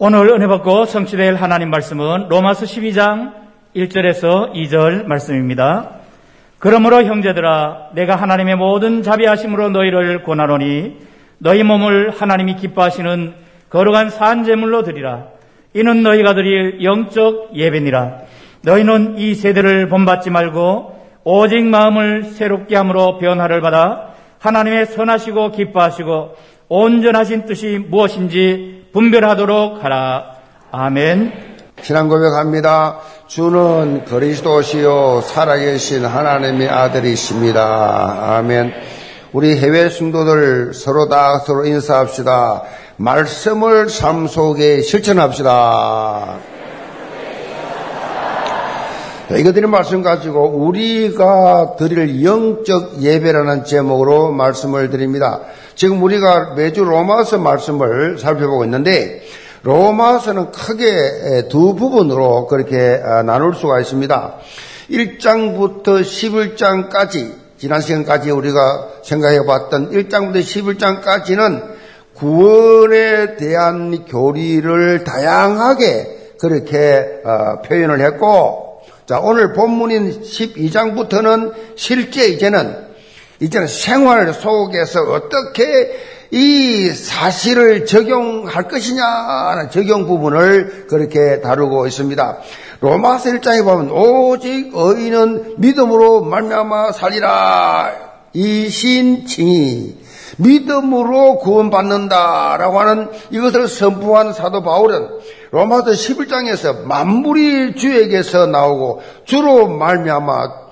오늘 은혜 받고 성취될 하나님 말씀은 로마서 12장 1절에서 2절 말씀입니다. 그러므로 형제들아 내가 하나님의 모든 자비하심으로 너희를 권하노니 너희 몸을 하나님이 기뻐하시는 거룩한 산제물로 드리라. 이는 너희가 드릴 영적 예배니라. 너희는 이 세대를 본받지 말고 오직 마음을 새롭게 함으로 변화를 받아 하나님의 선하시고 기뻐하시고 온전하신 뜻이 무엇인지 분별하도록 하라. 아멘. 신앙 고백합니다. 주는 그리스도시요 살아계신 하나님의 아들이십니다. 아멘. 우리 해외 성도들 서로 다 서로 인사합시다. 말씀을 삶 속에 실천합시다. 드린 말씀 가지고 우리가 드릴 영적 예배라는 제목으로 말씀을 드립니다. 지금 우리가 매주 로마서 말씀을 살펴보고 있는데 로마서는 크게 두 부분으로 그렇게 아, 나눌 수가 있습니다. 1장부터 11장까지 지난 시간까지 우리가 생각해 봤던 1장부터 11장까지는 구원에 대한 교리를 다양하게 그렇게 어, 표현을 했고 자 오늘 본문인 12장부터는 실제 이제는 이제는 생활 속에서 어떻게 이 사실을 적용할 것이냐 하는 적용 부분을 그렇게 다루고 있습니다. 로마서 1장에 보면 오직 의인은 믿음으로 말미암아 살리라 이 신칭이 믿음으로 구원받는다라고 하는 이것을 선포한 사도 바울은 로마서 11장에서 만물이 주에게서 나오고 주로 말미암아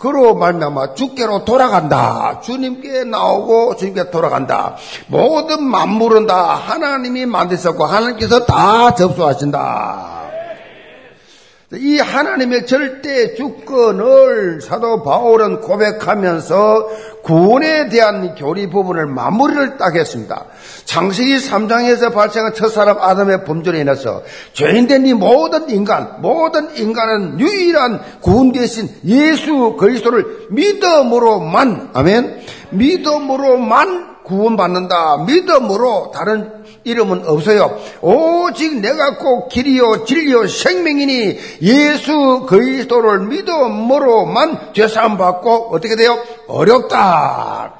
그로 말미암아 주께로 돌아간다. 주님께 나오고 주님께 돌아간다. 모든 만물은 다 하나님이 만드셨고 하나님께서 다 접수하신다. 이 하나님의 절대 주권을 사도 바울은 고백하면서 구원에 대한 교리 부분을 마무리를 딱 했습니다. 창세기 3장에서 발생한 첫 사람 아담의 범죄로 인해서 죄인된 이 모든 인간, 모든 인간은 유일한 구원 대신 예수 그리스도를 믿음으로만, 아멘, 믿음으로만 구원받는다. 믿음으로 다른 이름은 없어요. 오직 내가 꼭 길이요 진리요 생명이니 예수 그리스도를 믿음으로만 죄사함 받고 어떻게 돼요? 어렵다.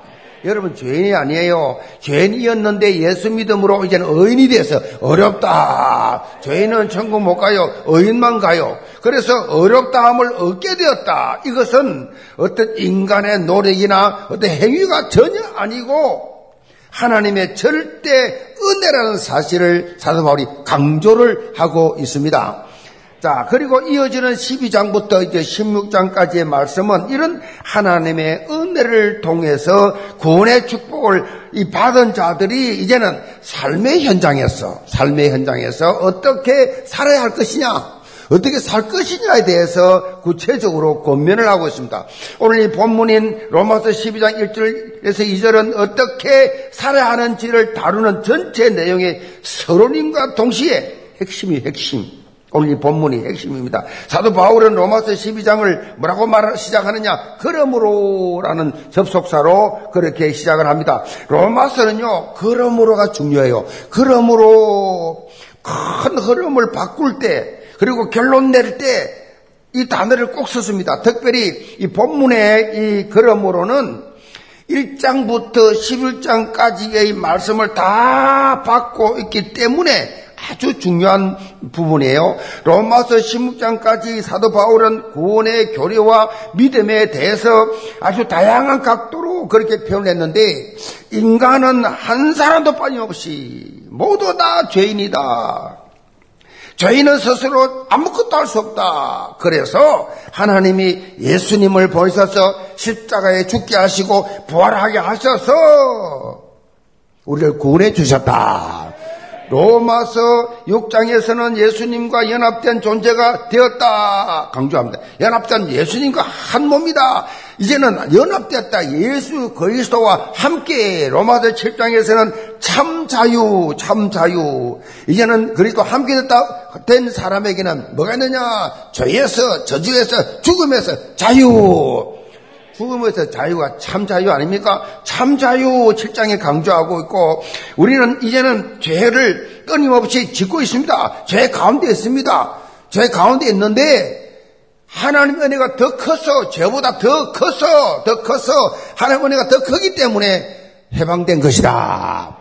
여러분 죄인이 아니에요. 죄인이었는데 예수 믿음으로 이제는 의인이 돼서 어렵다. 죄인은 천국 못 가요. 의인만 가요. 그래서 어렵다함을 얻게 되었다. 이것은 어떤 인간의 노력이나 어떤 행위가 전혀 아니고 하나님의 절대 은혜라는 사실을 사도 바울이 강조를 하고 있습니다. 자, 그리고 이어지는 12장부터 이제 16장까지의 말씀은 이런 하나님의 은혜를 통해서 구원의 축복을 이 받은 자들이 이제는 삶의 현장에서, 삶의 현장에서 어떻게 살아야 할 것이냐, 어떻게 살 것이냐에 대해서 구체적으로 권면을 하고 있습니다. 오늘 이 본문인 로마서 12장 1절에서 2절은 어떻게 살아야 하는지를 다루는 전체 내용의 서론임과 동시에 핵심이 핵심. 오늘 이 본문이 핵심입니다. 사도 바울은 로마서 12장을 뭐라고 말 시작하느냐? 그러므로라는 접속사로 그렇게 시작을 합니다. 로마서는요, 그러므로가 중요해요. 그러므로 큰 흐름을 바꿀 때 그리고 결론 낼 때 이 단어를 꼭 썼습니다. 특별히 이 본문의 이 그러므로는 1장부터 11장까지의 말씀을 다 받고 있기 때문에 아주 중요한 부분이에요. 로마서 16장까지 사도 바울은 구원의 교리와 믿음에 대해서 아주 다양한 각도로 그렇게 표현했는데 인간은 한 사람도 빠짐없이 모두 다 죄인이다. 저희는 스스로 아무것도 할 수 없다. 그래서 하나님이 예수님을 보내셔서 십자가에 죽게 하시고 부활하게 하셔서 우리를 구원해 주셨다. 로마서 6장에서는 예수님과 연합된 존재가 되었다. 강조합니다. 연합된 예수님과 한 몸이다. 이제는 연합됐다. 예수 그리스도와 함께 로마서 7장에서는 참 자유, 참 자유. 이제는 그리스도 함께 됐다 된 사람에게는 뭐가 있느냐? 죄에서 저주에서 죽음에서 자유. 죽음에서 자유가 참 자유 아닙니까? 참 자유 7장에 강조하고 있고 우리는 이제는 죄를 끊임없이 짓고 있습니다. 제 가운데 있습니다. 제 가운데 있는데 하나님 은혜가 더 커서 죄보다 더 커서 더 커서 하나님 은혜가 더 크기 때문에 해방된 것이다.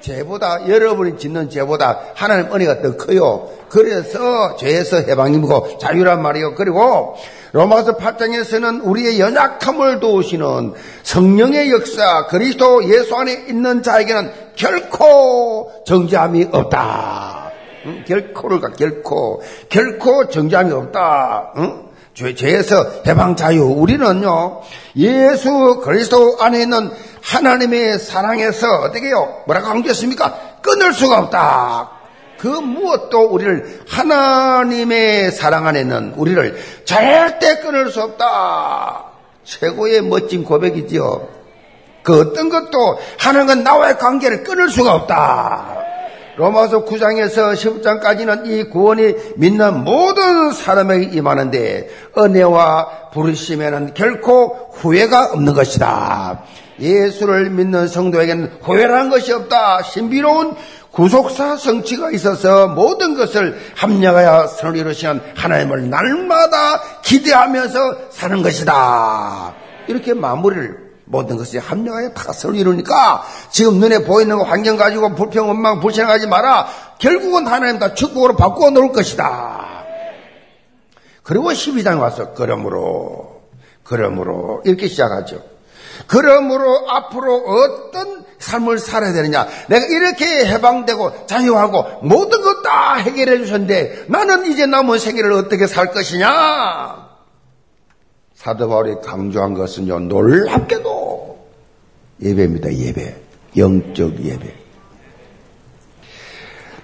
죄보다 여러분이 짓는 죄보다 하나님 은혜가 더 커요. 그래서 죄에서 해방이고 자유란 말이요. 그리고 로마서 8장에서는 우리의 연약함을 도우시는 성령의 역사, 그리스도 예수 안에 있는 자에게는 결코 정죄함이 없다. 응? 결코를 가, 결코. 결코 정죄함이 없다. 응? 죄에서 해방 자유. 우리는요, 예수 그리스도 안에 있는 하나님의 사랑에서 어떻게 해요? 뭐라고 강조했습니까? 끊을 수가 없다. 그 무엇도 우리를 하나님의 사랑 안에는 우리를 절대 끊을 수 없다. 최고의 멋진 고백이지요. 그 어떤 것도 하나님과 나와의 관계를 끊을 수가 없다. 로마서 9장에서 10장까지는 이 구원이 믿는 모든 사람에게 임하는데 은혜와 부르심에는 결코 후회가 없는 것이다. 예수를 믿는 성도에게는 후회라는 것이 없다. 신비로운 구속사 성취가 있어서 모든 것을 합력하여 선을 이루시는 하나님을 날마다 기대하면서 사는 것이다. 이렇게 마무리를 모든 것이 합력하여 다 선을 이루니까 지금 눈에 보이는 환경 가지고 불평, 원망, 불신하지 마라. 결국은 하나님 다 축복으로 바꾸어 놓을 것이다. 그리고 12장에 와서 그러므로 그러므로 이렇게 시작하죠. 그러므로 앞으로 어떤 삶을 살아야 되느냐. 내가 이렇게 해방되고 자유하고 모든 것 다 해결해 주셨는데 나는 이제 남은 생애를 어떻게 살 것이냐. 사도 바울이 강조한 것은요, 놀랍게도 예배입니다, 예배. 영적 예배.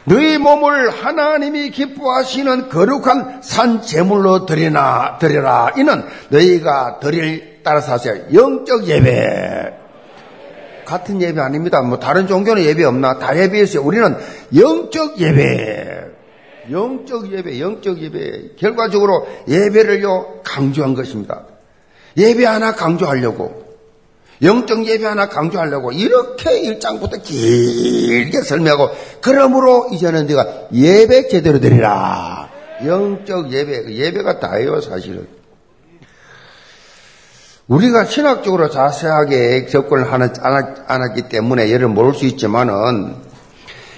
너희 몸을 하나님이 기뻐하시는 거룩한 산 제물로 드리나, 드려라. 이는 너희가 드릴 따라서 하세요. 영적 예배. 같은 예배 아닙니다. 뭐 다른 종교는 예배 없나? 다 예배했어요. 우리는 영적 예배. 영적 예배, 영적 예배. 결과적으로 예배를요, 강조한 것입니다. 예배 하나 강조하려고. 영적 예배 하나 강조하려고 이렇게 일장부터 길게 설명하고 그러므로 이제는 내가 예배 제대로 드리라. 영적 예배, 그 예배가 다예요 사실은. 우리가 신학적으로 자세하게 접근을 했기 때문에 예를 모를 수 있지만은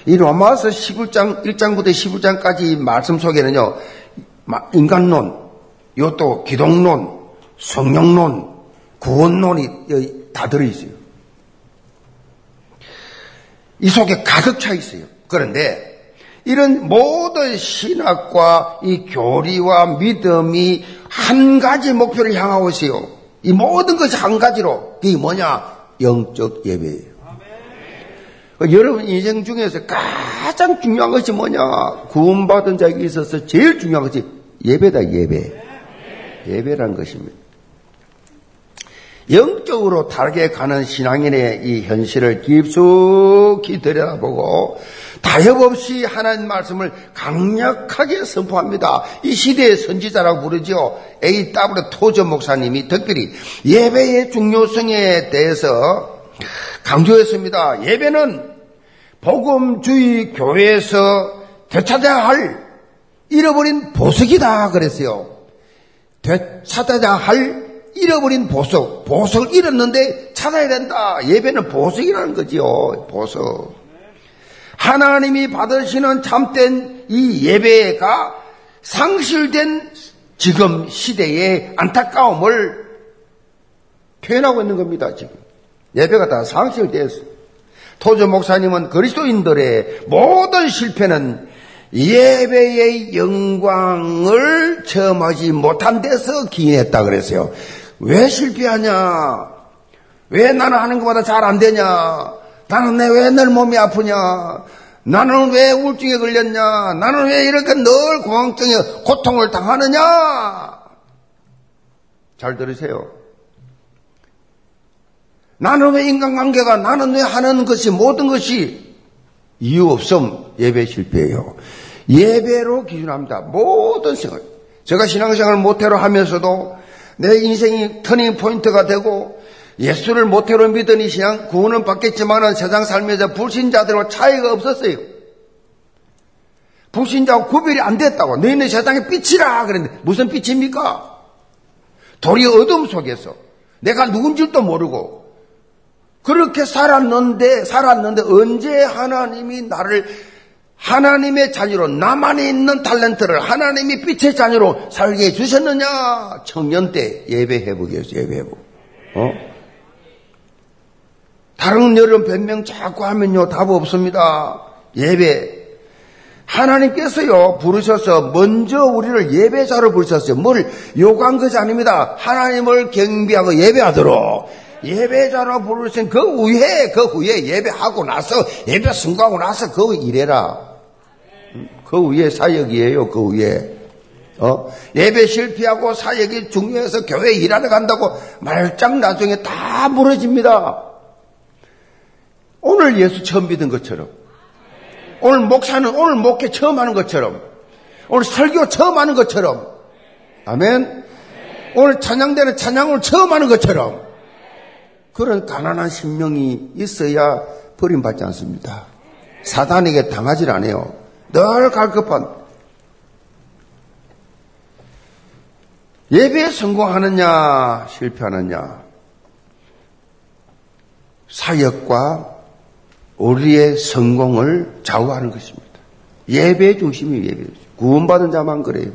이 로마서 11장, 1장부터 11장까지 말씀 속에는요, 인간론, 이것도 기독론, 성령론, 구원론이 다 들어있어요. 이 속에 가득 차 있어요. 그런데 이런 모든 신학과 이 교리와 믿음이 한 가지 목표를 향하고 있어요. 이 모든 것이 한 가지로 그게 뭐냐? 영적 예배예요. 여러분 인생 중에서 가장 중요한 것이 뭐냐? 구원받은 자에게 있어서 제일 중요한 것이 예배다, 예배. 예배란 것입니다. 영적으로 다르게 가는 신앙인의 이 현실을 깊숙이 들여다보고 타협 없이 하나님 말씀을 강력하게 선포합니다. 이 시대의 선지자라고 부르죠. A.W. 토전 목사님이 특별히 예배의 중요성에 대해서 강조했습니다. 예배는 복음주의 교회에서 되찾아야 할 잃어버린 보석이다 그랬어요. 되찾아야 할 잃어버린 보석, 보석을 잃었는데 찾아야 된다. 예배는 보석이라는 거지요. 보석. 하나님이 받으시는 참된 이 예배가 상실된 지금 시대의 안타까움을 표현하고 있는 겁니다, 지금. 예배가 다 상실됐어. 토조 목사님은 그리스도인들의 모든 실패는 예배의 영광을 체험하지 못한 데서 기인했다 그랬어요. 왜 실패하냐? 왜 나는 하는 것보다 잘 안 되냐? 나는 왜 늘 몸이 아프냐? 나는 왜 우울증에 걸렸냐? 나는 왜 이렇게 늘 공황증에 고통을 당하느냐? 잘 들으세요. 나는 왜 인간관계가, 나는 왜 하는 것이, 모든 것이 이유 없음 예배 실패예요. 예배로 기준합니다. 모든 생활. 제가 신앙생활을 모태로 하면서도 내 인생이 터닝 포인트가 되고 예수를 모태로 믿으니 신앙 구원은 받겠지만은 세상 삶에서 불신자들과 차이가 없었어요. 불신자하고 구별이 안 됐다고. 너희는 세상의 빛이라 그랬는데 무슨 빛입니까? 도리 어둠 속에서 내가 누군지도 모르고 그렇게 살았는데 살았는데 언제 하나님이 나를 하나님의 자녀로 나만에 있는 탤런트를 하나님이 빛의 자녀로 살게 해주셨느냐? 청년 때 예배해 보겠어요. 예배해 보고. 어? 다른 여름 변명 자꾸 하면요 답 없습니다. 예배 하나님께서요 부르셔서 먼저 우리를 예배자로 부르셨어요. 뭘 요구한 것이 아닙니다. 하나님을 경비하고 예배하도록 예배자로 부르신 그 후에 그 후에 예배하고 나서 예배 승거하고 나서 그 일해라. 그 위에 사역이에요. 그 위에. 어? 예배 실패하고 사역이 중요해서 교회 일하러 간다고 말짱 나중에 다 무너집니다. 오늘 예수 처음 믿은 것처럼. 오늘 목사는 오늘 목회 처음 하는 것처럼. 오늘 설교 처음 하는 것처럼. 아멘. 오늘 찬양대는 찬양을 처음 하는 것처럼. 그런 가난한 심령이 있어야 버림받지 않습니다. 사단에게 당하지 않아요. 늘 갈급한 예배에 성공하느냐 실패하느냐 사역과 우리의 성공을 좌우하는 것입니다. 예배 중심이 예배 구원받은 자만 그래요.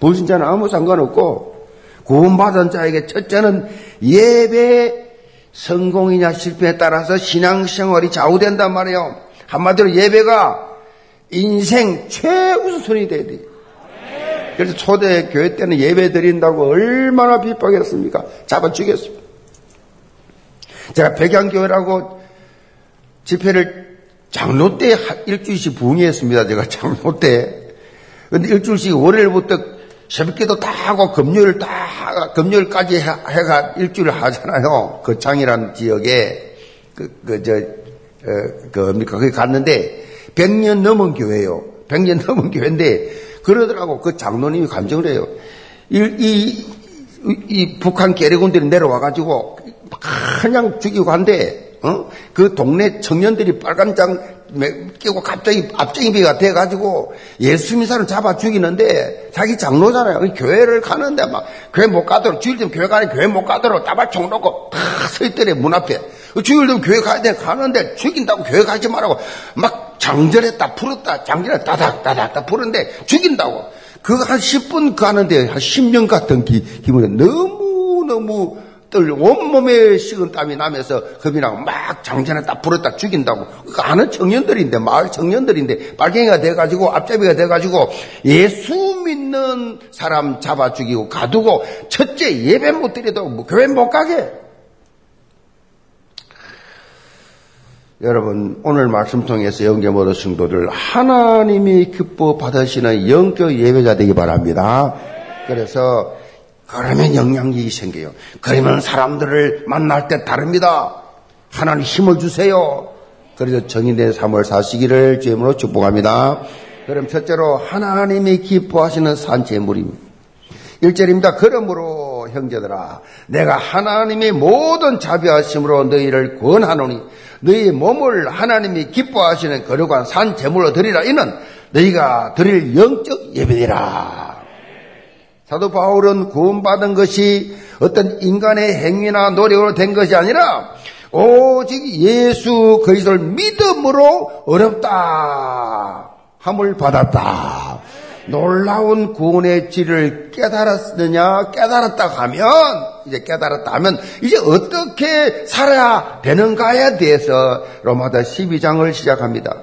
불신 자는 아무 상관없고 구원받은 자에게 첫째는 예배 성공이냐 실패에 따라서 신앙생활이 좌우된단 말이에요. 한마디로 예배가 인생 최우선순위 돼야 돼요. 그래서 초대 교회 때는 예배 드린다고 얼마나 핍박했습니까? 잡아 죽였습니다. 제가 백양교회라고 집회를 장로 때 일주일씩 부흥했습니다. 제가 장로 때. 근데 일주일씩 월요일부터 새벽기도 다 하고 금요일 다, 금요일까지 해가 일주일을 하잖아요. 그 창이라는 지역에, 그, 그, 저, 어, 그, 뭡니까, 거기 갔는데, 100년 넘은 교회요. 100년 넘은 교회인데 그러더라고 그 장로님이 감정을 해요. 이, 이, 이 북한 계례군들이 내려와가지고 그냥 죽이고 한데 어? 그 동네 청년들이 빨간 장 끼고 갑자기 앞쟁이비가 돼가지고 예수 믿사를 잡아 죽이는데 자기 장로잖아요. 교회를 가는데 막 교회 못 가도록 주일 되면 교회 가는 교회 못 가도록 따발총 놓고 다서 있더래 문 앞에 주일 되면 교회 가야 돼 가는데 죽인다고 교회 가지 말라고 막 장전했다 풀었다 장전했다 따 풀었는데 죽인다고. 그거 한 10분 가는데 한 10년 같은 기, 기분이 너무너무 떨려. 온몸에 식은 땀이 나면서 겁이 나고 막 장전했다 풀었다 죽인다고. 그 아는 청년들인데 마을 청년들인데 빨갱이가 돼가지고 앞잡이가 돼가지고 예수 믿는 사람 잡아 죽이고 가두고 첫째 예배 못 드려도 뭐 교회 못 가게 여러분 오늘 말씀 통해서 영계 모든 성도들 하나님이 기뻐 받으시는 영적 예배자 되기 바랍니다. 그래서 그러면 영향력이 생겨요. 그러면 사람들을 만날 때 다릅니다. 하나님 힘을 주세요. 그래서 정인된 3월 사시기를 주임으로 축복합니다. 그럼 첫째로 하나님이 기뻐하시는 산재물입니다. 1절입니다. 그러므로 형제들아 내가 하나님의 모든 자비하심으로 너희를 권하노니 너희 몸을 하나님이 기뻐하시는 거룩한 산 제물로 드리라 이는 너희가 드릴 영적 예배니라. 사도 바울은 구원받은 것이 어떤 인간의 행위나 노력으로 된 것이 아니라 오직 예수 그리스도를 믿음으로 어렵다 함을 받았다. 놀라운 구원의 질을 깨달았느냐 깨달았다 하면 이제 깨달았다 하면 이제 어떻게 살아야 되는가에 대해서 로마서 12장을 시작합니다.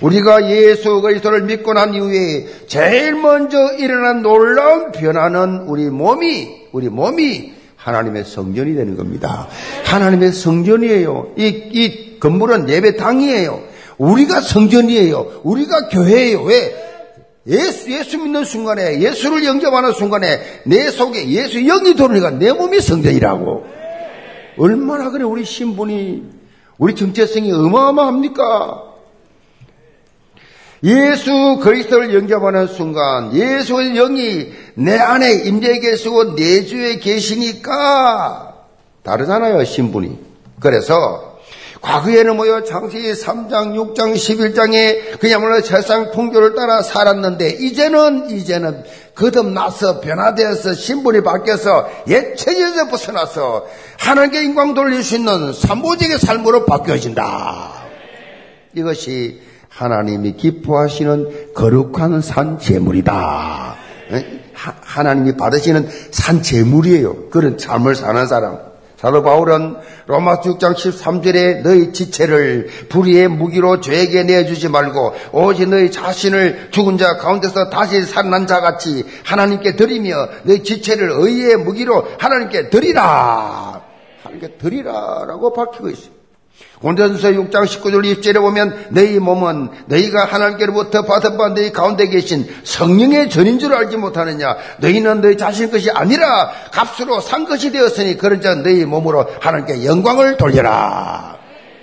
우리가 예수 그리스도를 믿고 난 이후에 제일 먼저 일어난 놀라운 변화는 우리 몸이 우리 몸이 하나님의 성전이 되는 겁니다. 하나님의 성전이에요. 이, 이 건물은 예배당이에요. 우리가 성전이에요. 우리가 교회예요. 왜? 예수, 예수 믿는 순간에, 예수를 영접하는 순간에 내 속에 예수 영이 들어오니까 내 몸이 성전이라고. 얼마나 그래, 우리 신분이, 우리 정체성이 어마어마합니까? 예수 그리스도를 영접하는 순간 예수의 영이 내 안에 임재해 계시고 내 주에 계시니까 다르잖아요 신분이 그래서 과거에는 뭐요? 창세기 3장, 6장, 11장에 그야말로 세상 풍조를 따라 살았는데 이제는 이제는 거듭나서 변화되어서 신분이 바뀌어서 옛 체제에서 벗어나서 하나님께 인광 돌릴 수 있는 삼보직의 삶으로 바뀌어진다. 이것이 하나님이 기뻐하시는 거룩한 산 제물이다. 하나님이 받으시는 산 제물이에요. 그런 삶을 사는 사람. 사도 바울은 로마서 6장 13절에 너희 지체를 불의의 무기로 죄에게 내주지 말고 오직 너희 자신을 죽은 자 가운데서 다시 살아난 자 같이 하나님께 드리며 너희 지체를 의의 무기로 하나님께 드리라. 하나님께 드리라라고 밝히고 있어요. 고린도전서 6장 19절 20절에 보면 너희 몸은 너희가 하나님께로부터 받은 바 너희 가운데 계신 성령의 전인 줄 알지 못하느냐? 너희는 너희 자신 것이 아니라 값으로 산 것이 되었으니 그런 자 너희 몸으로 하나님께 영광을 돌려라.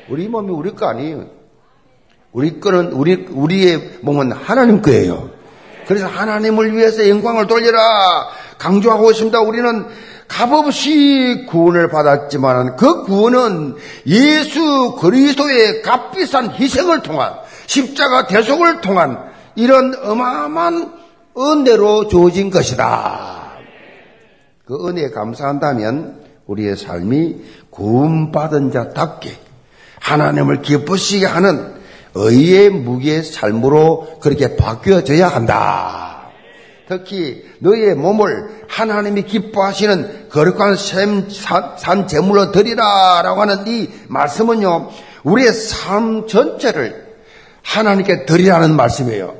우리 몸이 우리 거 아니에요. 우리 거는 우리 우리의 몸은 하나님 거예요. 그래서 하나님을 위해서 영광을 돌려라. 강조하고 있습니다. 우리는 값없이 구원을 받았지만 그 구원은 예수 그리스도의 값비싼 희생을 통한 십자가 대속을 통한 이런 어마어마한 은혜로 주어진 것이다. 그 은혜에 감사한다면 우리의 삶이 구원받은 자답게 하나님을 기쁘시게 하는 의의 무게의 삶으로 그렇게 바뀌어져야 한다. 특히 너의 몸을 하나님이 기뻐하시는 거룩한 샘, 산, 산 제물로 드리라 라고 하는 이 말씀은요, 우리의 삶 전체를 하나님께 드리라는 말씀이에요.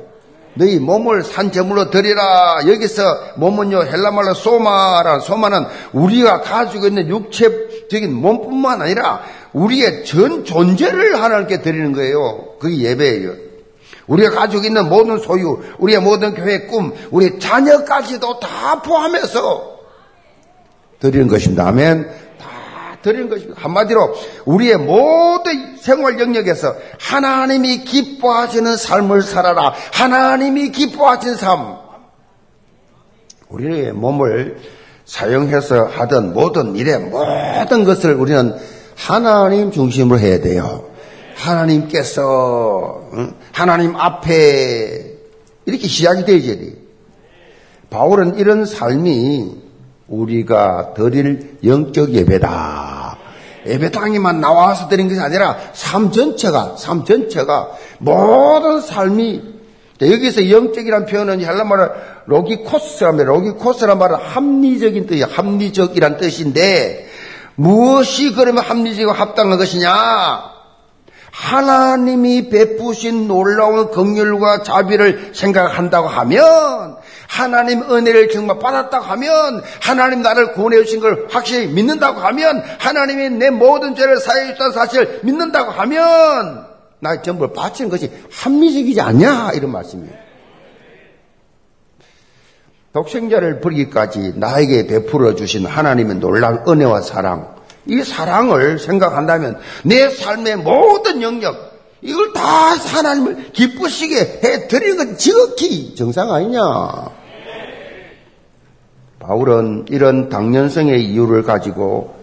너희 몸을 산 제물로 드리라. 여기서 몸은요, 헬라말로 소마라. 소마는 우리가 가지고 있는 육체적인 몸뿐만 아니라 우리의 전 존재를 하나님께 드리는 거예요. 그게 예배예요. 우리가 가지고 있는 모든 소유, 우리의 모든 교회 꿈, 우리 자녀까지도 다 포함해서 드리는 것입니다. 아멘. 다 드리는 것입니다. 한마디로 우리의 모든 생활 영역에서 하나님이 기뻐하시는 삶을 살아라. 하나님이 기뻐하시는 삶. 우리의 몸을 사용해서 하던 모든 일의 모든 것을 우리는 하나님 중심으로 해야 돼요. 하나님께서 하나님 앞에 이렇게 시작이 되지. 바울은 이런 삶이 우리가 드릴 영적 예배다. 예배당에만 나와서 드린 것이 아니라 삶 전체가, 삶 전체가 모든 삶이 여기서 영적이란 표현은 헬라말을 로기코스라는 말, 로기코스란 말은 합리적인 뜻이야. 합리적이란 뜻인데 무엇이 그러면 합리적이고 합당한 것이냐? 하나님이 베푸신 놀라운 긍휼과 자비를 생각한다고 하면 하나님 은혜를 정말 받았다고 하면 하나님 나를 구원해 주신 걸 확실히 믿는다고 하면 하나님이 내 모든 죄를 사해 주다는 사실을 믿는다고 하면 나의 전부를 바치는 것이 합리적이지 않냐 이런 말씀이에요. 독생자를 버리기까지 나에게 베풀어 주신 하나님의 놀라운 은혜와 사랑 이 사랑을 생각한다면 내 삶의 모든 영역, 이걸 다 하나님을 기쁘시게 해드리는 건 지극히 정상 아니냐. 바울은 이런 당연성의 이유를 가지고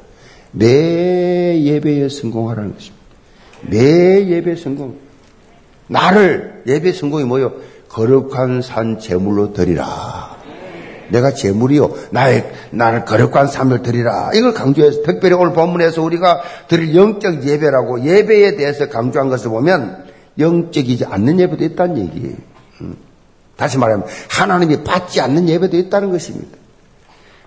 매 예배에 성공하라는 것입니다. 매 예배 성공. 나를 예배 성공이 뭐요? 거룩한 산 제물로 드리라. 내가 재물이요. 나의, 나를 거룩한 삶을 드리라. 이걸 강조해서 특별히 오늘 본문에서 우리가 드릴 영적 예배라고 예배에 대해서 강조한 것을 보면 영적이지 않는 예배도 있다는 얘기예요. 음. 다시 말하면 하나님이 받지 않는 예배도 있다는 것입니다.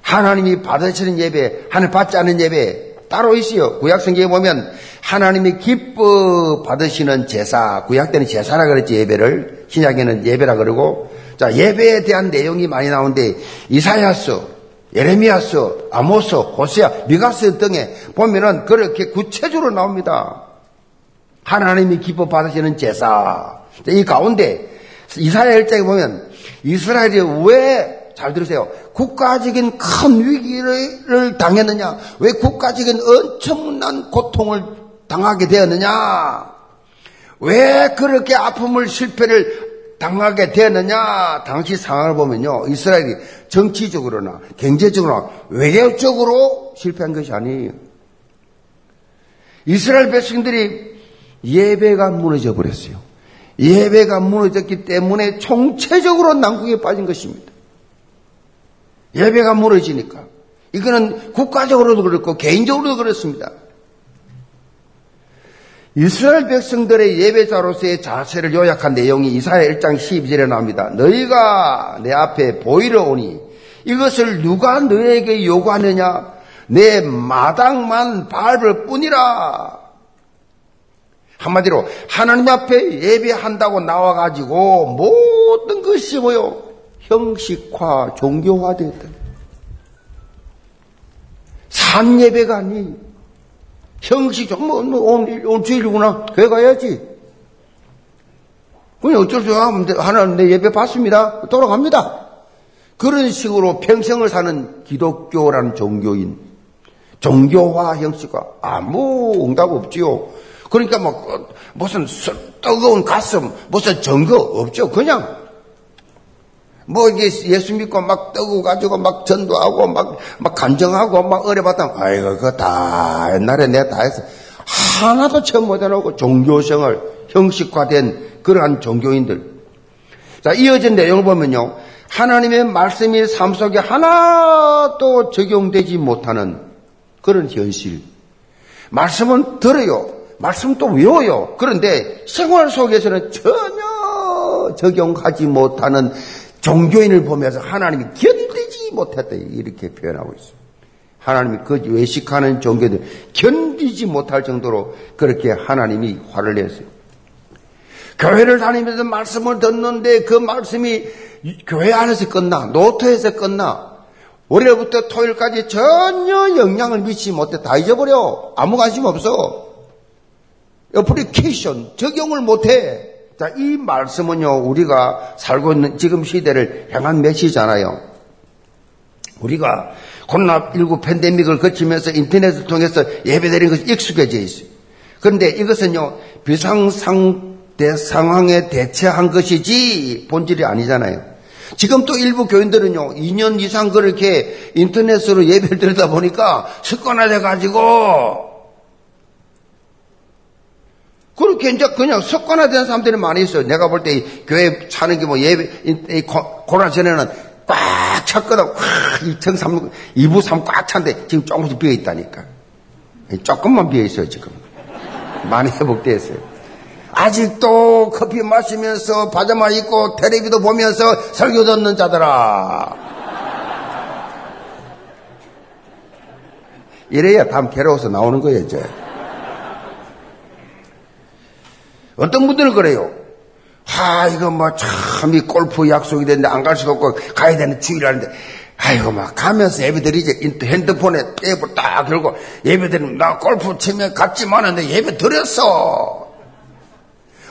하나님이 받으시는 예배, 하늘 받지 않는 예배 따로 있어요. 구약 성경에 보면 하나님이 기뻐 받으시는 제사, 구약 때는 제사라 그랬지 예배를 신약에는 예배라 그러고 자, 예배에 대한 내용이 많이 나오는데 이사야서, 예레미야서, 아모서, 호세아, 미가서 등에 보면은 그렇게 구체적으로 나옵니다. 하나님이 기뻐 받으시는 제사. 이 가운데 이사야 일장에 보면 이스라엘이 왜 잘 들으세요. 국가적인 큰 위기를 당했느냐? 왜 국가적인 엄청난 고통을 당하게 되었느냐? 왜 그렇게 아픔을 실패를 당하게 되었느냐? 당시 상황을 보면요. 이스라엘이 정치적으로나 경제적으로나 외교적으로 실패한 것이 아니에요. 이스라엘 백성들이 예배가 무너져 버렸어요. 예배가 무너졌기 때문에 총체적으로 난국에 빠진 것입니다. 예배가 무너지니까. 이거는 국가적으로도 그렇고 개인적으로도 그렇습니다. 이스라엘 백성들의 예배자로서의 자세를 요약한 내용이 이사야 1장 12절에 나옵니다. 너희가 내 앞에 보이러 오니 이것을 누가 너에게 요구하느냐? 내 마당만 밟을 뿐이라. 한마디로 하나님 앞에 예배한다고 나와가지고 모든 것이 뭐요? 형식화, 종교화됐다. 산 예배가 아니 형식, 뭐, 뭐 오늘, 주일이구나. 교회 가야지. 그냥 어쩔 수 없는데 하나님 내 예배 받습니다. 돌아갑니다. 그런 식으로 평생을 사는 기독교라는 종교인, 종교화 형식과 아무 응답 없지요. 그러니까 뭐 무슨 뜨거운 가슴, 무슨 증거 없죠. 그냥 뭐 이게 예수 믿고 막 뜨고 가지고 막 전도하고 막, 막 간정하고 막 어려봤다. 아이고, 그거 다 옛날에 내가 다 했어. 하나도 처음 못 해놓고 종교생활 형식화된 그러한 종교인들. 자, 이어진 내용을 보면요. 하나님의 말씀이 삶 속에 하나도 적용되지 못하는 그런 현실. 말씀은 들어요. 말씀 또 외워요. 그런데 생활 속에서는 전혀 적용하지 못하는 종교인을 보면서 하나님이 견디지 못했다. 이렇게 표현하고 있어요. 하나님이 그 외식하는 종교들 견디지 못할 정도로 그렇게 하나님이 화를 냈어요. 교회를 다니면서 말씀을 듣는데 그 말씀이 교회 안에서 끝나, 노트에서 끝나, 월요일부터 토요일까지 전혀 영향을 미치지 못해 다 잊어버려. 아무 관심 없어. 어플리케이션 적용을 못해. 자, 이 말씀은요, 우리가 살고 있는 지금 시대를 향한 메시잖아요. 우리가 코로나19 팬데믹을 거치면서 인터넷을 통해서 예배드리는 것이 익숙해져 있어요. 그런데 이것은요, 비상상대 상황에 대처한 것이지 본질이 아니잖아요. 지금 또 일부 교인들은요, 2년 이상 그렇게 인터넷으로 예배를 드리다 보니까 습관화돼가지고 그렇게 이제 그냥 습관화된 사람들이 많이 있어요. 내가 볼 때 교회 차는 게 뭐 예배, 코로나 전에는 꽉 찼거든. 꽉 2층, 3, 2부, 3 꽉 찬데 지금 조금씩 비어 있다니까. 조금만 비어 있어요, 지금. 많이 회복됐어요. 아직도 커피 마시면서 바자마 입고 텔레비도 보면서 설교 듣는 자들아. 이래야 다음 괴로워서 나오는 거예요, 이제. 어떤 분들은 그래요. 아, 이거 뭐 참 이 골프 약속이 됐는데 안 갈 수도 없고 가야 되는 주일하는데 아이고 막 가면서 예배드리지 핸드폰에 앱을 딱 걸고 예배드리면 나 골프 치면 갔지만 내 예배 드렸어.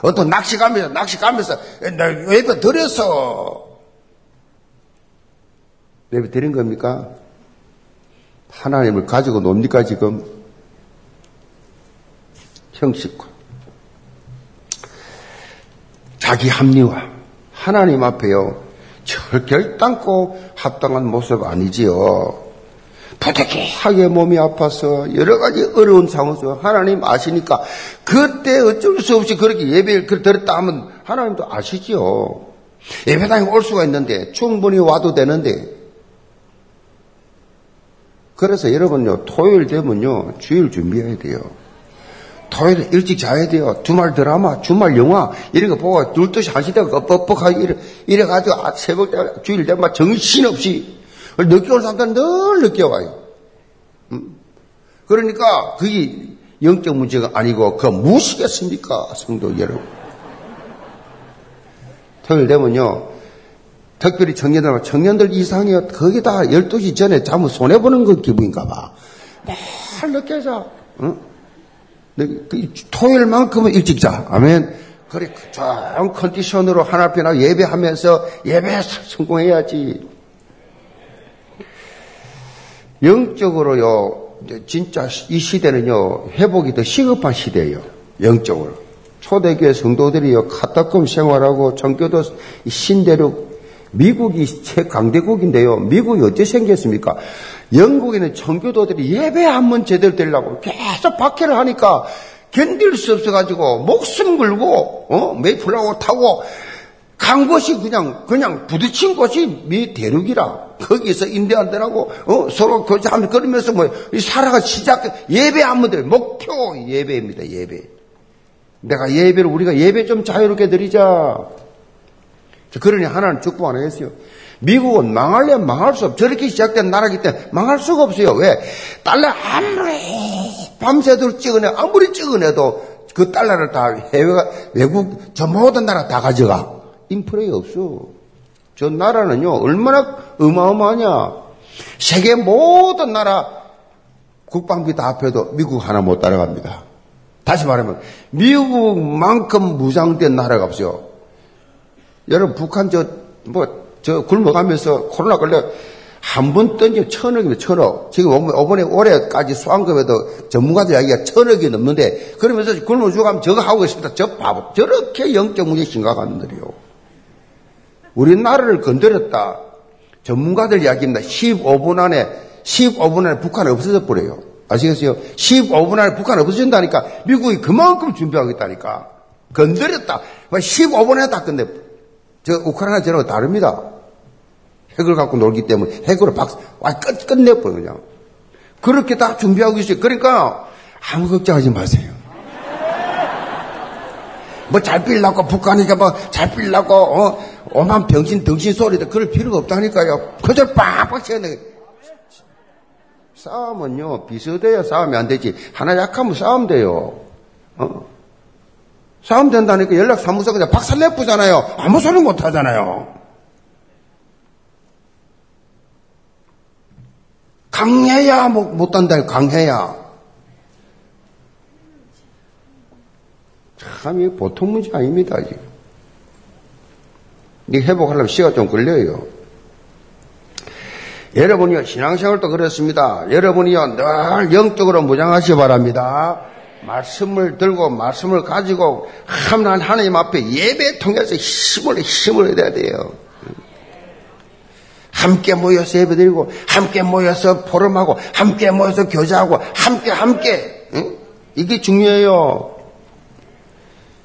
어떤 낚시 가면서 낚시 가면서 나 예배 드렸어. 예배 드린 겁니까? 하나님을 가지고 놉니까 지금? 형식과 자기 합리화. 하나님 앞에요. 결단코 합당한 모습 아니지요. 부득이하게 몸이 아파서 여러 가지 어려운 상황에서 하나님 아시니까 그때 어쩔 수 없이 그렇게 예배를 드렸다 하면 하나님도 아시지요. 예배당에 올 수가 있는데 충분히 와도 되는데 그래서 여러분요 토요일 되면요 주일 준비해야 돼요. 토요일 일찍 자야 돼요. 주말 드라마, 주말 영화, 이런 거 보고 둘2시 1시 되고 뻑뻑하게 이래, 이래가지고 아, 새벽 때, 주일 되면 정신없이. 늦게 온 사람들은 늘 늦게 와요. 음? 그러니까 그게 영적 문제가 아니고 그 무엇이겠습니까? 성도 여러분. 토요일 되면요. 특별히 청년들, 청년들 이상해요. 거기 다 12시 전에 잠을 손해보는 그 기분인가 봐. 매일 늦게 자. 응? 그 토요일만큼은 일찍 자. 아멘. 그래, 좋은 컨디션으로 하나 앞에 나 예배하면서 예배 성공해야지. 영적으로요, 진짜 이 시대는요, 회복이 더 시급한 시대예요. 영적으로. 초대교회 성도들이요, 카타콤 생활하고 전교도 신대륙 미국이 최강대국인데요. 미국이 어떻게 생겼습니까? 영국에는 청교도들이 예배 한 번 제대로 되려고 계속 박해를 하니까 견딜 수 없어가지고 목숨 걸고 어? 메이플라워 타고 간 곳이 그냥 그냥 부딪힌 곳이 미 대륙이라. 거기서 인디안들하고 어? 서로 교제하면서 그러면서 뭐 살아가 시작 예배 한번 들 목표 예배입니다 예배. 내가 예배를 우리가 예배 좀 자유롭게 드리자. 그러니 하나는 축복 안 하겠어요 미국은 망할래 망할 수 없어 저렇게 시작된 나라기 때문에 망할 수가 없어요 왜 달러 아무리 밤새도록 찍어내 아무리 찍어내도 그 달러를 다 해외가 외국 저 모든 나라 다 가져가 인플레이 없어. 저 나라는요, 얼마나 어마어마하냐. 세계 모든 나라 국방비 다 합해도 미국 하나 못 따라갑니다. 다시 말하면, 미국만큼 무장된 나라가 없어요. 여러분, 북한 저, 뭐, 저 굶어가면서 코로나 걸려 한 번 던지면 천억이면 천억. 지금 이번에 올해까지 수환금에도 전문가들 이야기가 천억이 넘는데 그러면서 굶어 죽어가면 저거 하고 있습니다. 저 바보. 저렇게 영적 문제 심각한 분들이요. 우리나라를 건드렸다. 전문가들 이야기입니다. 15분 안에, 15분 안에 북한이 없어져 버려요. 아시겠어요? 15분 안에 북한이 없어진다니까 미국이 그만큼 준비하겠다니까. 건드렸다. 15분 안에 다 끝내. 저 우크라이나 전하고 다릅니다. 핵을 갖고 놀기 때문에 핵으로 박, 와, 끝, 끝내버려, 그냥. 그렇게 다 준비하고 있어요. 그러니까 아무 걱정하지 마세요. 뭐 잘 빌라고 북한이가 뭐잘 빌라고 어 오만 병신 덩신 소리도 그럴 필요가 없다니까요. 그저 빡빡 쳐야 돼. 싸움은요 비슷해야 싸우면 안 되지. 하나 약하면 싸우면 돼요. 어? 싸움 된다니까 연락 사무소 그냥 박살내쁘잖아요. 아무 소리 못 하잖아요. 강해야 못, 못 단다, 강해야. 참, 이 보통 문제 아닙니다, 지금. 이 회복하려면 시간 좀 걸려요. 여러분이요, 신앙생활도 그렇습니다. 여러분이요, 늘 영적으로 무장하시 기 바랍니다. 말씀을 들고, 말씀을 가지고, 하나님, 하나님 앞에 예배 통해서 힘을, 힘을 얻어야 돼요. 함께 모여서 예배 드리고, 함께 모여서 포럼하고, 함께 모여서 교제하고, 함께, 함께. 응? 이게 중요해요.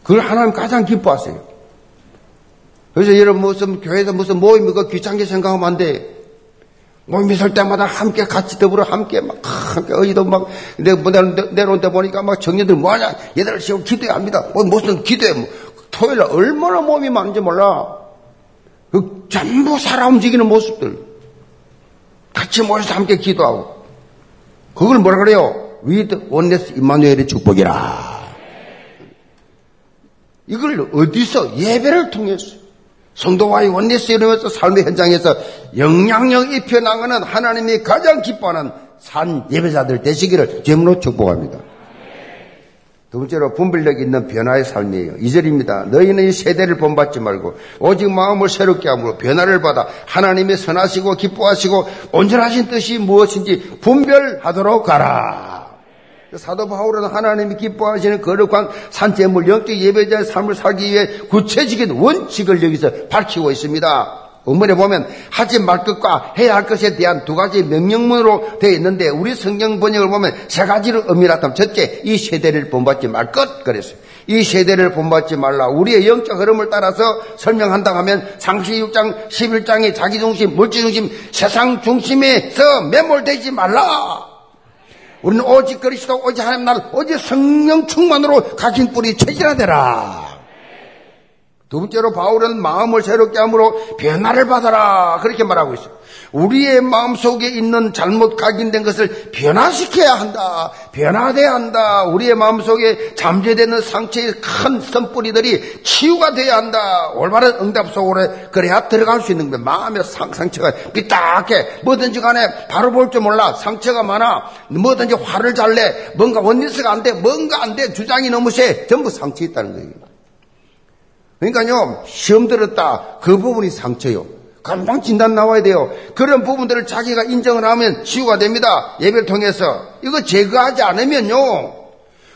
그걸 하나님 가장 기뻐하세요. 그래서 여러분 무슨 교회에서 무슨 모임이 그 귀찮게 생각하면 안 돼. 모임 있을 때마다 함께 같이 더불어 함께 막 함께 어디도 막 내, 뭐, 보니까 막 청년들 뭐하냐 얘들 지금 기도해야 합니다. 뭐 무슨 기도해 뭐. 토요일에 얼마나 모임이 많은지 몰라. 그 전부 살아 움직이는 모습들. 같이 모여서 함께 기도하고. 그걸 뭐라 그래요? with oneness 임마누엘의 축복이라. 이걸 어디서 예배를 통해서 성도와의 oneness 이루면서 삶의 현장에서 영향력 입혀 나가는 하나님이 가장 기뻐하는 산 예배자들 되시기를 제물로 축복합니다. 두 번째로 분별력 있는 변화의 삶이에요. 2절입니다. 너희는 이 세대를 본받지 말고 오직 마음을 새롭게 함으로 변화를 받아 하나님의 선하시고 기뻐하시고 온전하신 뜻이 무엇인지 분별하도록 가라. 사도 바울은 하나님이 기뻐하시는 거룩한 산재물 영적 예배자의 삶을 살기 위해 구체적인 원칙을 여기서 밝히고 있습니다. 본문에 보면 하지 말 것과 해야 할 것에 대한 두 가지 명령문으로 되어 있는데 우리 성경 번역을 보면 세 가지를 의미를 나타면 첫째 이 세대를 본받지 말 것 그랬어요. 이 세대를 본받지 말라. 우리의 영적 흐름을 따라서 설명한다 하면 상시 6장 11장의 자기 중심, 물질 중심, 세상 중심에서 매몰되지 말라. 우리는 오직 그리스도 오직 하나님 날 오직 성령 충만으로 각인 뿌리 체질하되라. 두 번째로 바울은 마음을 새롭게 함으로 변화를 받아라. 그렇게 말하고 있어요. 우리의 마음속에 있는 잘못 각인된 것을 변화시켜야 한다. 변화돼야 한다. 우리의 마음속에 잠재되는 상처의 큰 선뿌리들이 치유가 돼야 한다. 올바른 응답 속으로 그래야 들어갈 수 있는 거야. 마음의 상, 상처가 삐딱해. 뭐든지 간에 바로 볼 줄 몰라. 상처가 많아. 뭐든지 화를 잘 내. 뭔가 원리스가 안 돼. 뭔가 안 돼. 주장이 너무 세. 전부 상처 있다는 거예요. 그러니까요, 시험 들었다. 그 부분이 상처요. 금방 진단 나와야 돼요. 그런 부분들을 자기가 인정을 하면 치유가 됩니다. 예배를 통해서. 이거 제거하지 않으면요.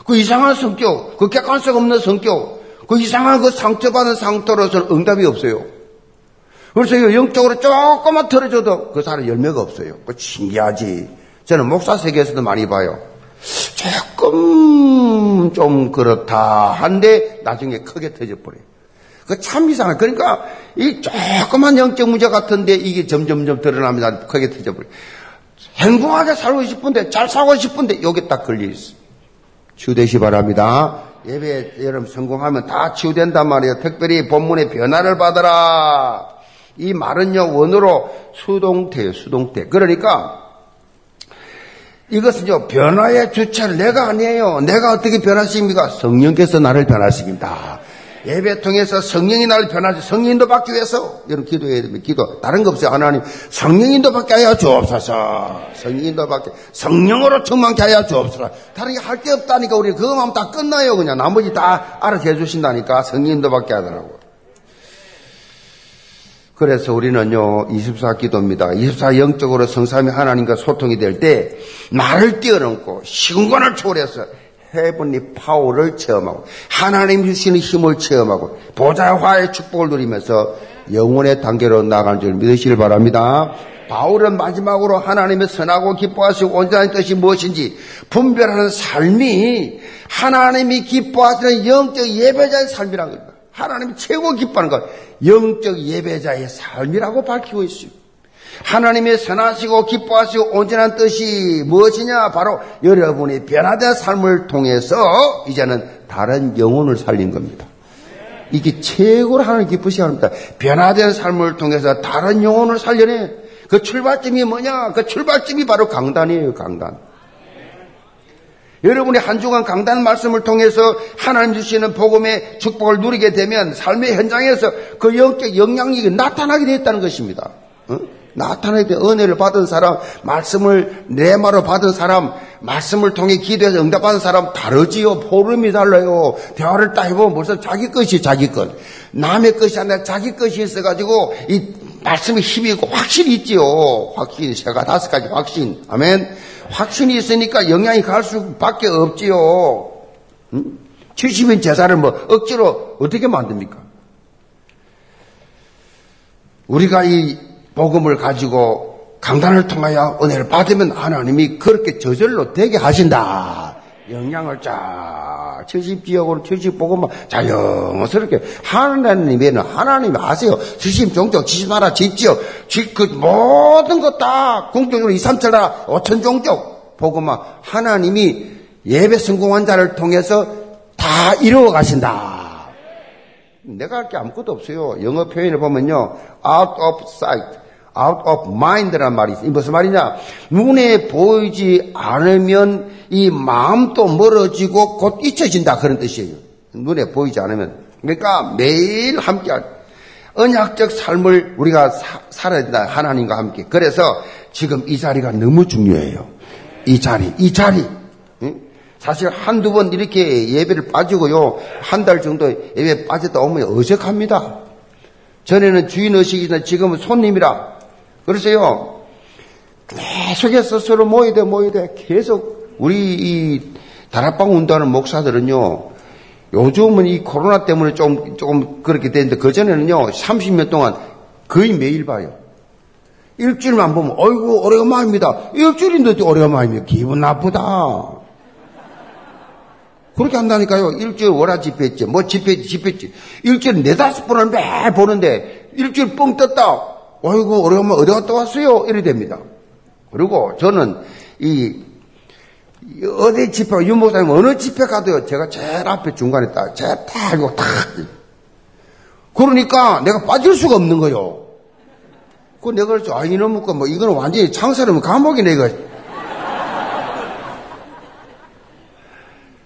그 이상한 성격, 그 객관성 없는 성격, 그 이상한 그 상처받은 상태로서는 응답이 없어요. 그래서 이거 영적으로 조금만 틀어줘도 그 사람 열매가 없어요. 그 신기하지. 저는 목사 세계에서도 많이 봐요. 조금 좀 그렇다 한데 나중에 크게 터져버려요. 그 참 이상해. 그러니까 이 조그만 영적 문제 같은데 이게 점점점 드러나면 크게 터져버려요. 행복하게 살고 싶은데 잘 살고 싶은데 여기 딱 걸려 있어. 주되시 바랍니다. 예배 여러분 성공하면 다 치유된단 말이에요. 특별히 본문의 변화를 받아라. 이 말은요 원어로 수동태예요. 수동태. 그러니까 이것은요, 변화의 주체를 내가 아니에요. 내가 어떻게 변화시킵니까? 성령께서 나를 변화시킵니다. 예배 통해서 성령이 나를 변화시, 성령인도 받기 위해서, 여러분 기도해야 됩니다. 기도. 다른 거 없어요. 하나님, 성령인도 받게 하여 주옵소서. 성령인도 받게, 성령으로 충만케 하여 주옵소서. 다른 게 할 게 없다니까 우리 그것만 하면 다 끝나요. 그냥 나머지 다 알아서 해주신다니까. 성령인도 받게 하더라고. 그래서 우리는요, 24 기도입니다. 24 영적으로 성삼이 하나님과 소통이 될 때, 나를 뛰어넘고, 시공간을 초월해서, 헤븐리 파워를 체험하고, 하나님 주시는 힘을 체험하고, 보좌화의 축복을 누리면서, 영혼의 단계로 나가는 줄 믿으시길 바랍니다. 바울은 마지막으로 하나님의 선하고 기뻐하시고 온전한 뜻이 무엇인지 분별하는 삶이 하나님이 기뻐하시는 영적 예배자의 삶이라는 겁니다. 하나님이 최고 기뻐하는 것, 영적 예배자의 삶이라고 밝히고 있어요. 하나님의 선하시고 기뻐하시고 온전한 뜻이 무엇이냐? 바로 여러분이 변화된 삶을 통해서 이제는 다른 영혼을 살린 겁니다. 이게 최고로 하나님 기쁘시 합니다. 변화된 삶을 통해서 다른 영혼을 살려내. 그 출발점이 뭐냐? 그 출발점이 바로 강단이에요, 강단. 여러분이 한 주간 강단 말씀을 통해서 하나님 주시는 복음의 축복을 누리게 되면 삶의 현장에서 그 영적 영향력이 나타나게 되었다는 것입니다. 어? 나타나게 된 은혜를 받은 사람, 말씀을 내 말로 받은 사람, 말씀을 통해 기도해서 응답받은 사람 다르지요. 포름이 달라요. 대화를 딱 해보면 벌써 자기 것이 자기 것. 남의 것이 아니라 자기 것이 있어가지고 이 말씀의 힘이 있고 확실히 있지요. 확신, 세가 다섯 가지 확신. 아멘. 확신이 있으니까 영향이 갈 수밖에 없지요. 음? 70인 제사를 뭐 억지로 어떻게 만듭니까? 우리가 이 복음을 가지고 강단을 통하여 은혜를 받으면 하나님이 그렇게 저절로 되게 하신다. 영향을 쫙 70지역으로 70복음만 자연스럽게 하나님에는 하나님이 아세요. 70 종족, 70 나라, 70지역, 그 모든 것 다 공적으로 2, 3천 나라, 5천 종족 복음만 하나님이 예배 성공한 자를 통해서 다 이루어 가신다. 내가 할 게 아무것도 없어요. 영어 표현을 보면요. out of sight. out of mind란 말이 있어요. 무슨 말이냐? 눈에 보이지 않으면 이 마음도 멀어지고 곧 잊혀진다. 그런 뜻이에요. 눈에 보이지 않으면. 그러니까 매일 함께 언약적 삶을 우리가 사, 살아야 된다. 하나님과 함께. 그래서 지금 이 자리가 너무 중요해요. 이 자리, 이 자리. 사실 한두 번 이렇게 예배를 빠지고요. 한 달 정도 예배 빠졌다 오면 어색합니다. 전에는 주인 의식이나 지금은 손님이라. 그러세요. 계속해서 서로 모여야 돼, 모여야 돼. 계속 우리 이 다락방 운동하는 목사들은요. 요즘은 이 코로나 때문에 좀, 조금 그렇게 되는데 그전에는요. 30년 동안 거의 매일 봐요. 일주일만 보면, 어이구, 오래간만입니다. 일주일인데 오래간만입니다. 기분 나쁘다. 그렇게 한다니까요. 일주일 월화 집회했지. 뭐 집회, 집회했지. 일주일 네다섯 번을 매 보는데 일주일 뻥 떴다. 어이구, 오래간만 어디 갔다 왔어요? 이래 됩니다. 그리고 저는 이, 어디 집회, 윤목사님 어느 집회 가도요. 제가 제일 앞에 중간에 딱, 제일 딱, 이거 탁. 그러니까 내가 빠질 수가 없는 거요. 그 내가 그랬죠. 아, 이놈의 거, 뭐, 이거는 완전히 창사라면 감옥이네, 이거.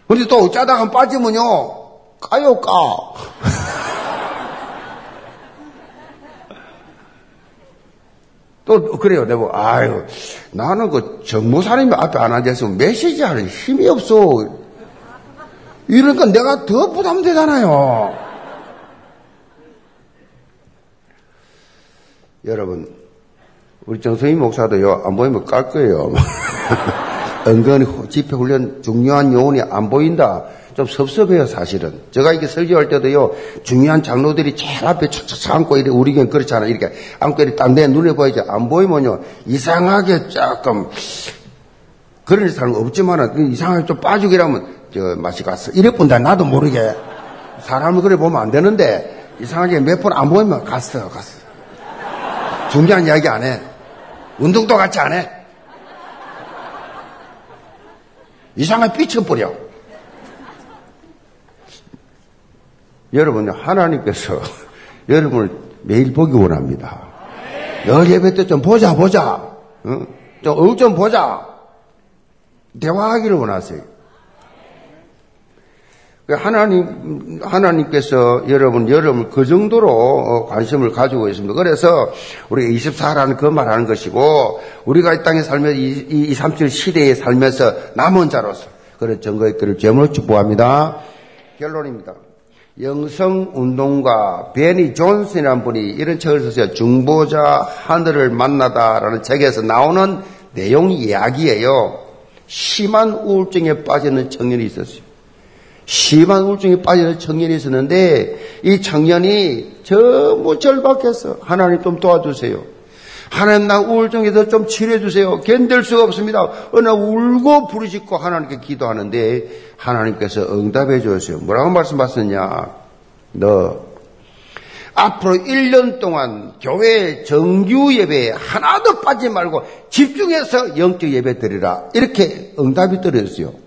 근데 또 짜다가 빠지면요, 까요, 까. 또 그래요. 내가 아유 나는 그 정무사님 앞에 안 앉아서 메시지 하는 힘이 없어. 이러니까 내가 더 부담되잖아요. 여러분 우리 정성희 목사도요 안 보이면 깔 거예요. 은근히 집회 훈련 중요한 요원이 안 보인다. 좀 섭섭해요, 사실은. 제가 이렇게 설교할 때도요, 중요한 장로들이 제일 앞에 착착착 앉고 이래, 우리 그렇잖아. 이렇게 앉고 이렇게 딱내 눈에 보이지. 안 보이면요, 이상하게 조금, 그런 사람 없지만은, 그 이상하게 좀 빠지고 이러면, 저, 맛이 갔어. 이래 본다. 나도 모르게. 사람을 그래 보면 안 되는데, 이상하게 몇 번 안 보이면 갔어, 갔어. 중요한 이야기 안 해. 운동도 같이 안 해. 이상하게 삐쳐버려. 여러분, 하나님께서 여러분을 매일 보기 원합니다. 열 예배 때 좀 보자, 보자. 응? 좀, 어, 좀 보자. 대화하기를 원하세요. 그 하나님, 하나님께서 여러분, 여러분 그 정도로 어, 관심을 가지고 있습니다. 그래서 우리가 24라는 그 말하는 것이고, 우리가 이 땅에 살면서 이, 이 37 시대에 살면서 남은 자로서 그런 증거 있기를 제물로 축복합니다. 결론입니다. 영성 운동가 베니 존슨이라는 분이 이런 책을 썼어요. 중보자 하늘을 만나다라는 책에서 나오는 내용 이야기예요. 심한 우울증에 빠지는 청년이 있었어요. 심한 우울증에 빠지는 청년이 있었는데 이 청년이 전부 절박했어. 하나님 좀 도와주세요. 하나님 나 우울증에서 좀 치료해 주세요. 견딜 수가 없습니다. 어느 울고 부르짖고 하나님께 기도하는데 하나님께서 응답해 주셨어요. 뭐라고 말씀하셨냐? 너 앞으로 1년 동안 교회 정규 예배에 하나도 빠지지 말고 집중해서 영적 예배 드리라. 이렇게 응답이 떨어졌어요.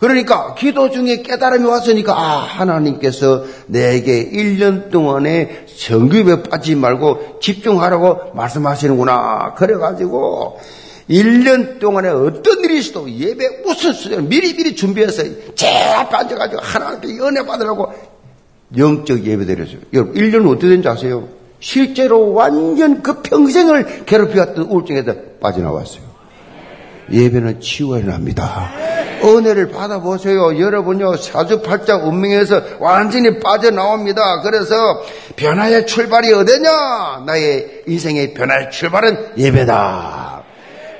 그러니까 기도 중에 깨달음이 왔으니까 아 하나님께서 내게 1년 동안에 정규에 빠지지 말고 집중하라고 말씀하시는구나. 그래가지고 1년 동안에 어떤 일이 있어도 예배 무슨 수련 미리미리 준비해서 제일 앉아가지고 하나님께 은혜 받으라고 영적 예배 드렸어요. 여러분 1년은 어떻게 된지 아세요? 실제로 완전 그 평생을 괴롭혀왔던 우울증에서 빠져나왔어요. 예배는 치워야 합니다. 은혜를 받아보세요. 여러분요, 사주팔자 운명에서 완전히 빠져나옵니다. 그래서 변화의 출발이 어디냐? 나의 인생의 변화의 출발은 예배다.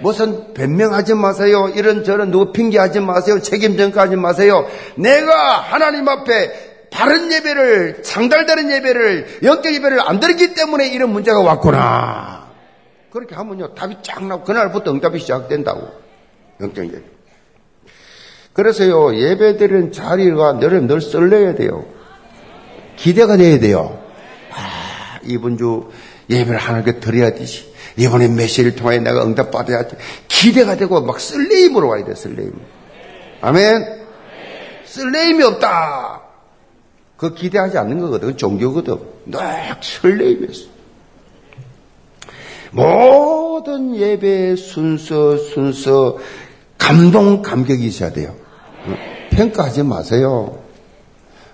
무슨 변명하지 마세요. 이런저런 누구 핑계하지 마세요. 책임 전가하지 마세요. 내가 하나님 앞에 바른 예배를, 상달다른 예배를, 영적 예배를 안 드렸기 때문에 이런 문제가 왔구나. 그렇게 하면요, 답이 쫙 나고, 그날부터 응답이 시작된다고. 영적 예배. 그래서요, 예배 드리는 자리가 늘, 늘 설레야 돼요. 기대가 돼야 돼요. 아, 이번 주 예배를 하나님께 드려야 되지. 이번에 메시를 통해 내가 응답받아야지. 기대가 되고 막 설레임으로 와야 돼, 설레임. 아멘? 설레임이 없다. 그 기대하지 않는 거거든. 종교거든. 늘 설레임이었어. 모든 예배 순서, 순서, 감동, 감격이 있어야 돼요. 평가하지 마세요.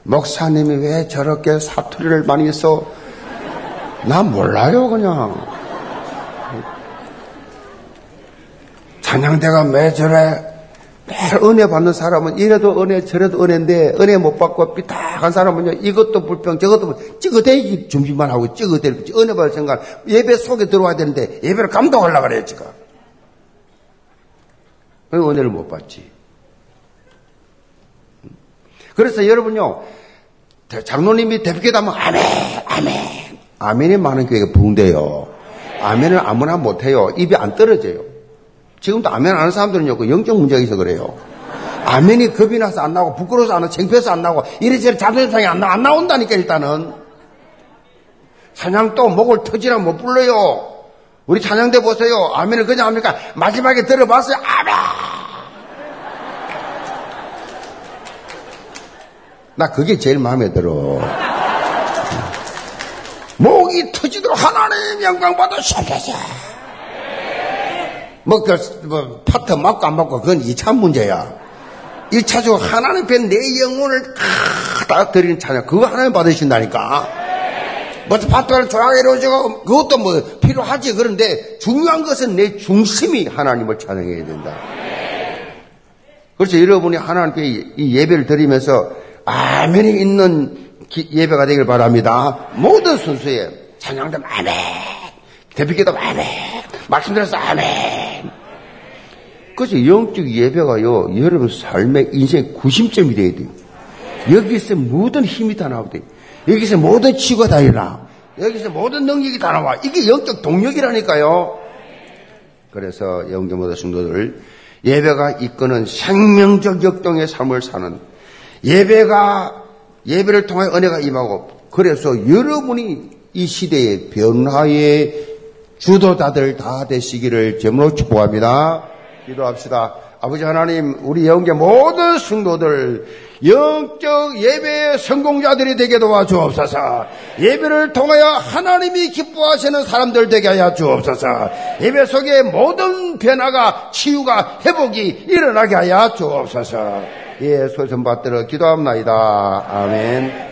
목사님이 왜 저렇게 사투리를 많이 써? 나 몰라요, 그냥. 찬양대가 왜 저래? 매일 은혜 받는 사람은 이래도 은혜 저래도 은혜인데 은혜 못 받고 삐딱한 사람은요 이것도 불평 저것도 찌그대기 준비만 하고 찌그대기 은혜 받을 생각 예배 속에 들어와야 되는데 예배를 감동하려고 그래요 지금 은혜를 못 받지 그래서 여러분요 장로님이 대표기도 하면 아멘 아멘 아멘이 많은 교회가 붕대요 아멘을 아무나 못해요 입이 안 떨어져요 지금도 아멘 안 하는 사람들은요, 그 영적 문제가 있어 그래요. 아멘이 겁이 나서 안 나오고, 부끄러워서 안 나오고, 창피해서 안 나오고, 이래저래 자존심상이 안, 나, 안 나온다니까, 일단은. 찬양 또 목을 터지라 못 불러요. 우리 찬양대 보세요. 아멘을 그냥 합니까? 마지막에 들어봤어요. 아멘! 나 그게 제일 마음에 들어. 목이 터지도록 하나님 영광 샤샤샤. 뭐, 그, 뭐, 파트 맞고 안 맞고 그건 2차 문제야. 1차적으로 하나님 께내 영혼을 다 드리는 찬양. 그거 하나님 받으신다니까. 뭐, 파트를 조용하게 이루어지고, 그것도 뭐, 필요하지. 그런데 중요한 것은 내 중심이 하나님을 찬양해야 된다. 그래서 여러분이 하나님께 이 예배를 드리면서 아멘이 있는 예배가 되길 바랍니다. 모든 순수에 찬양도 아멘, 대표기도 아멘, 말씀드려서 아멘. 그래서 영적 예배가요, 여러분 삶의 인생 구심점이 돼야 돼요. 여기서 모든 힘이 다 나오대. 여기서 모든 치유가 다 일어나. 여기서 모든 능력이 다 나와. 이게 영적 동력이라니까요. 그래서 영계모도 성도들 예배가 이끄는 생명적 역동의 삶을 사는 예배가 예배를 통해 은혜가 임하고 그래서 여러분이 이 시대의 변화의 주도자들 다 되시기를 제물로 축복합니다. 기도합시다. 아버지 하나님, 우리 영계 모든 성도들 영적 예배의 성공자들이 되게 도와주옵소서. 예배를 통하여 하나님이 기뻐하시는 사람들 되게 하여 주옵소서. 예배 속에 모든 변화가 치유가 회복이 일어나게 하여 주옵소서. 예, 소선 받들어 기도합니다. 아멘.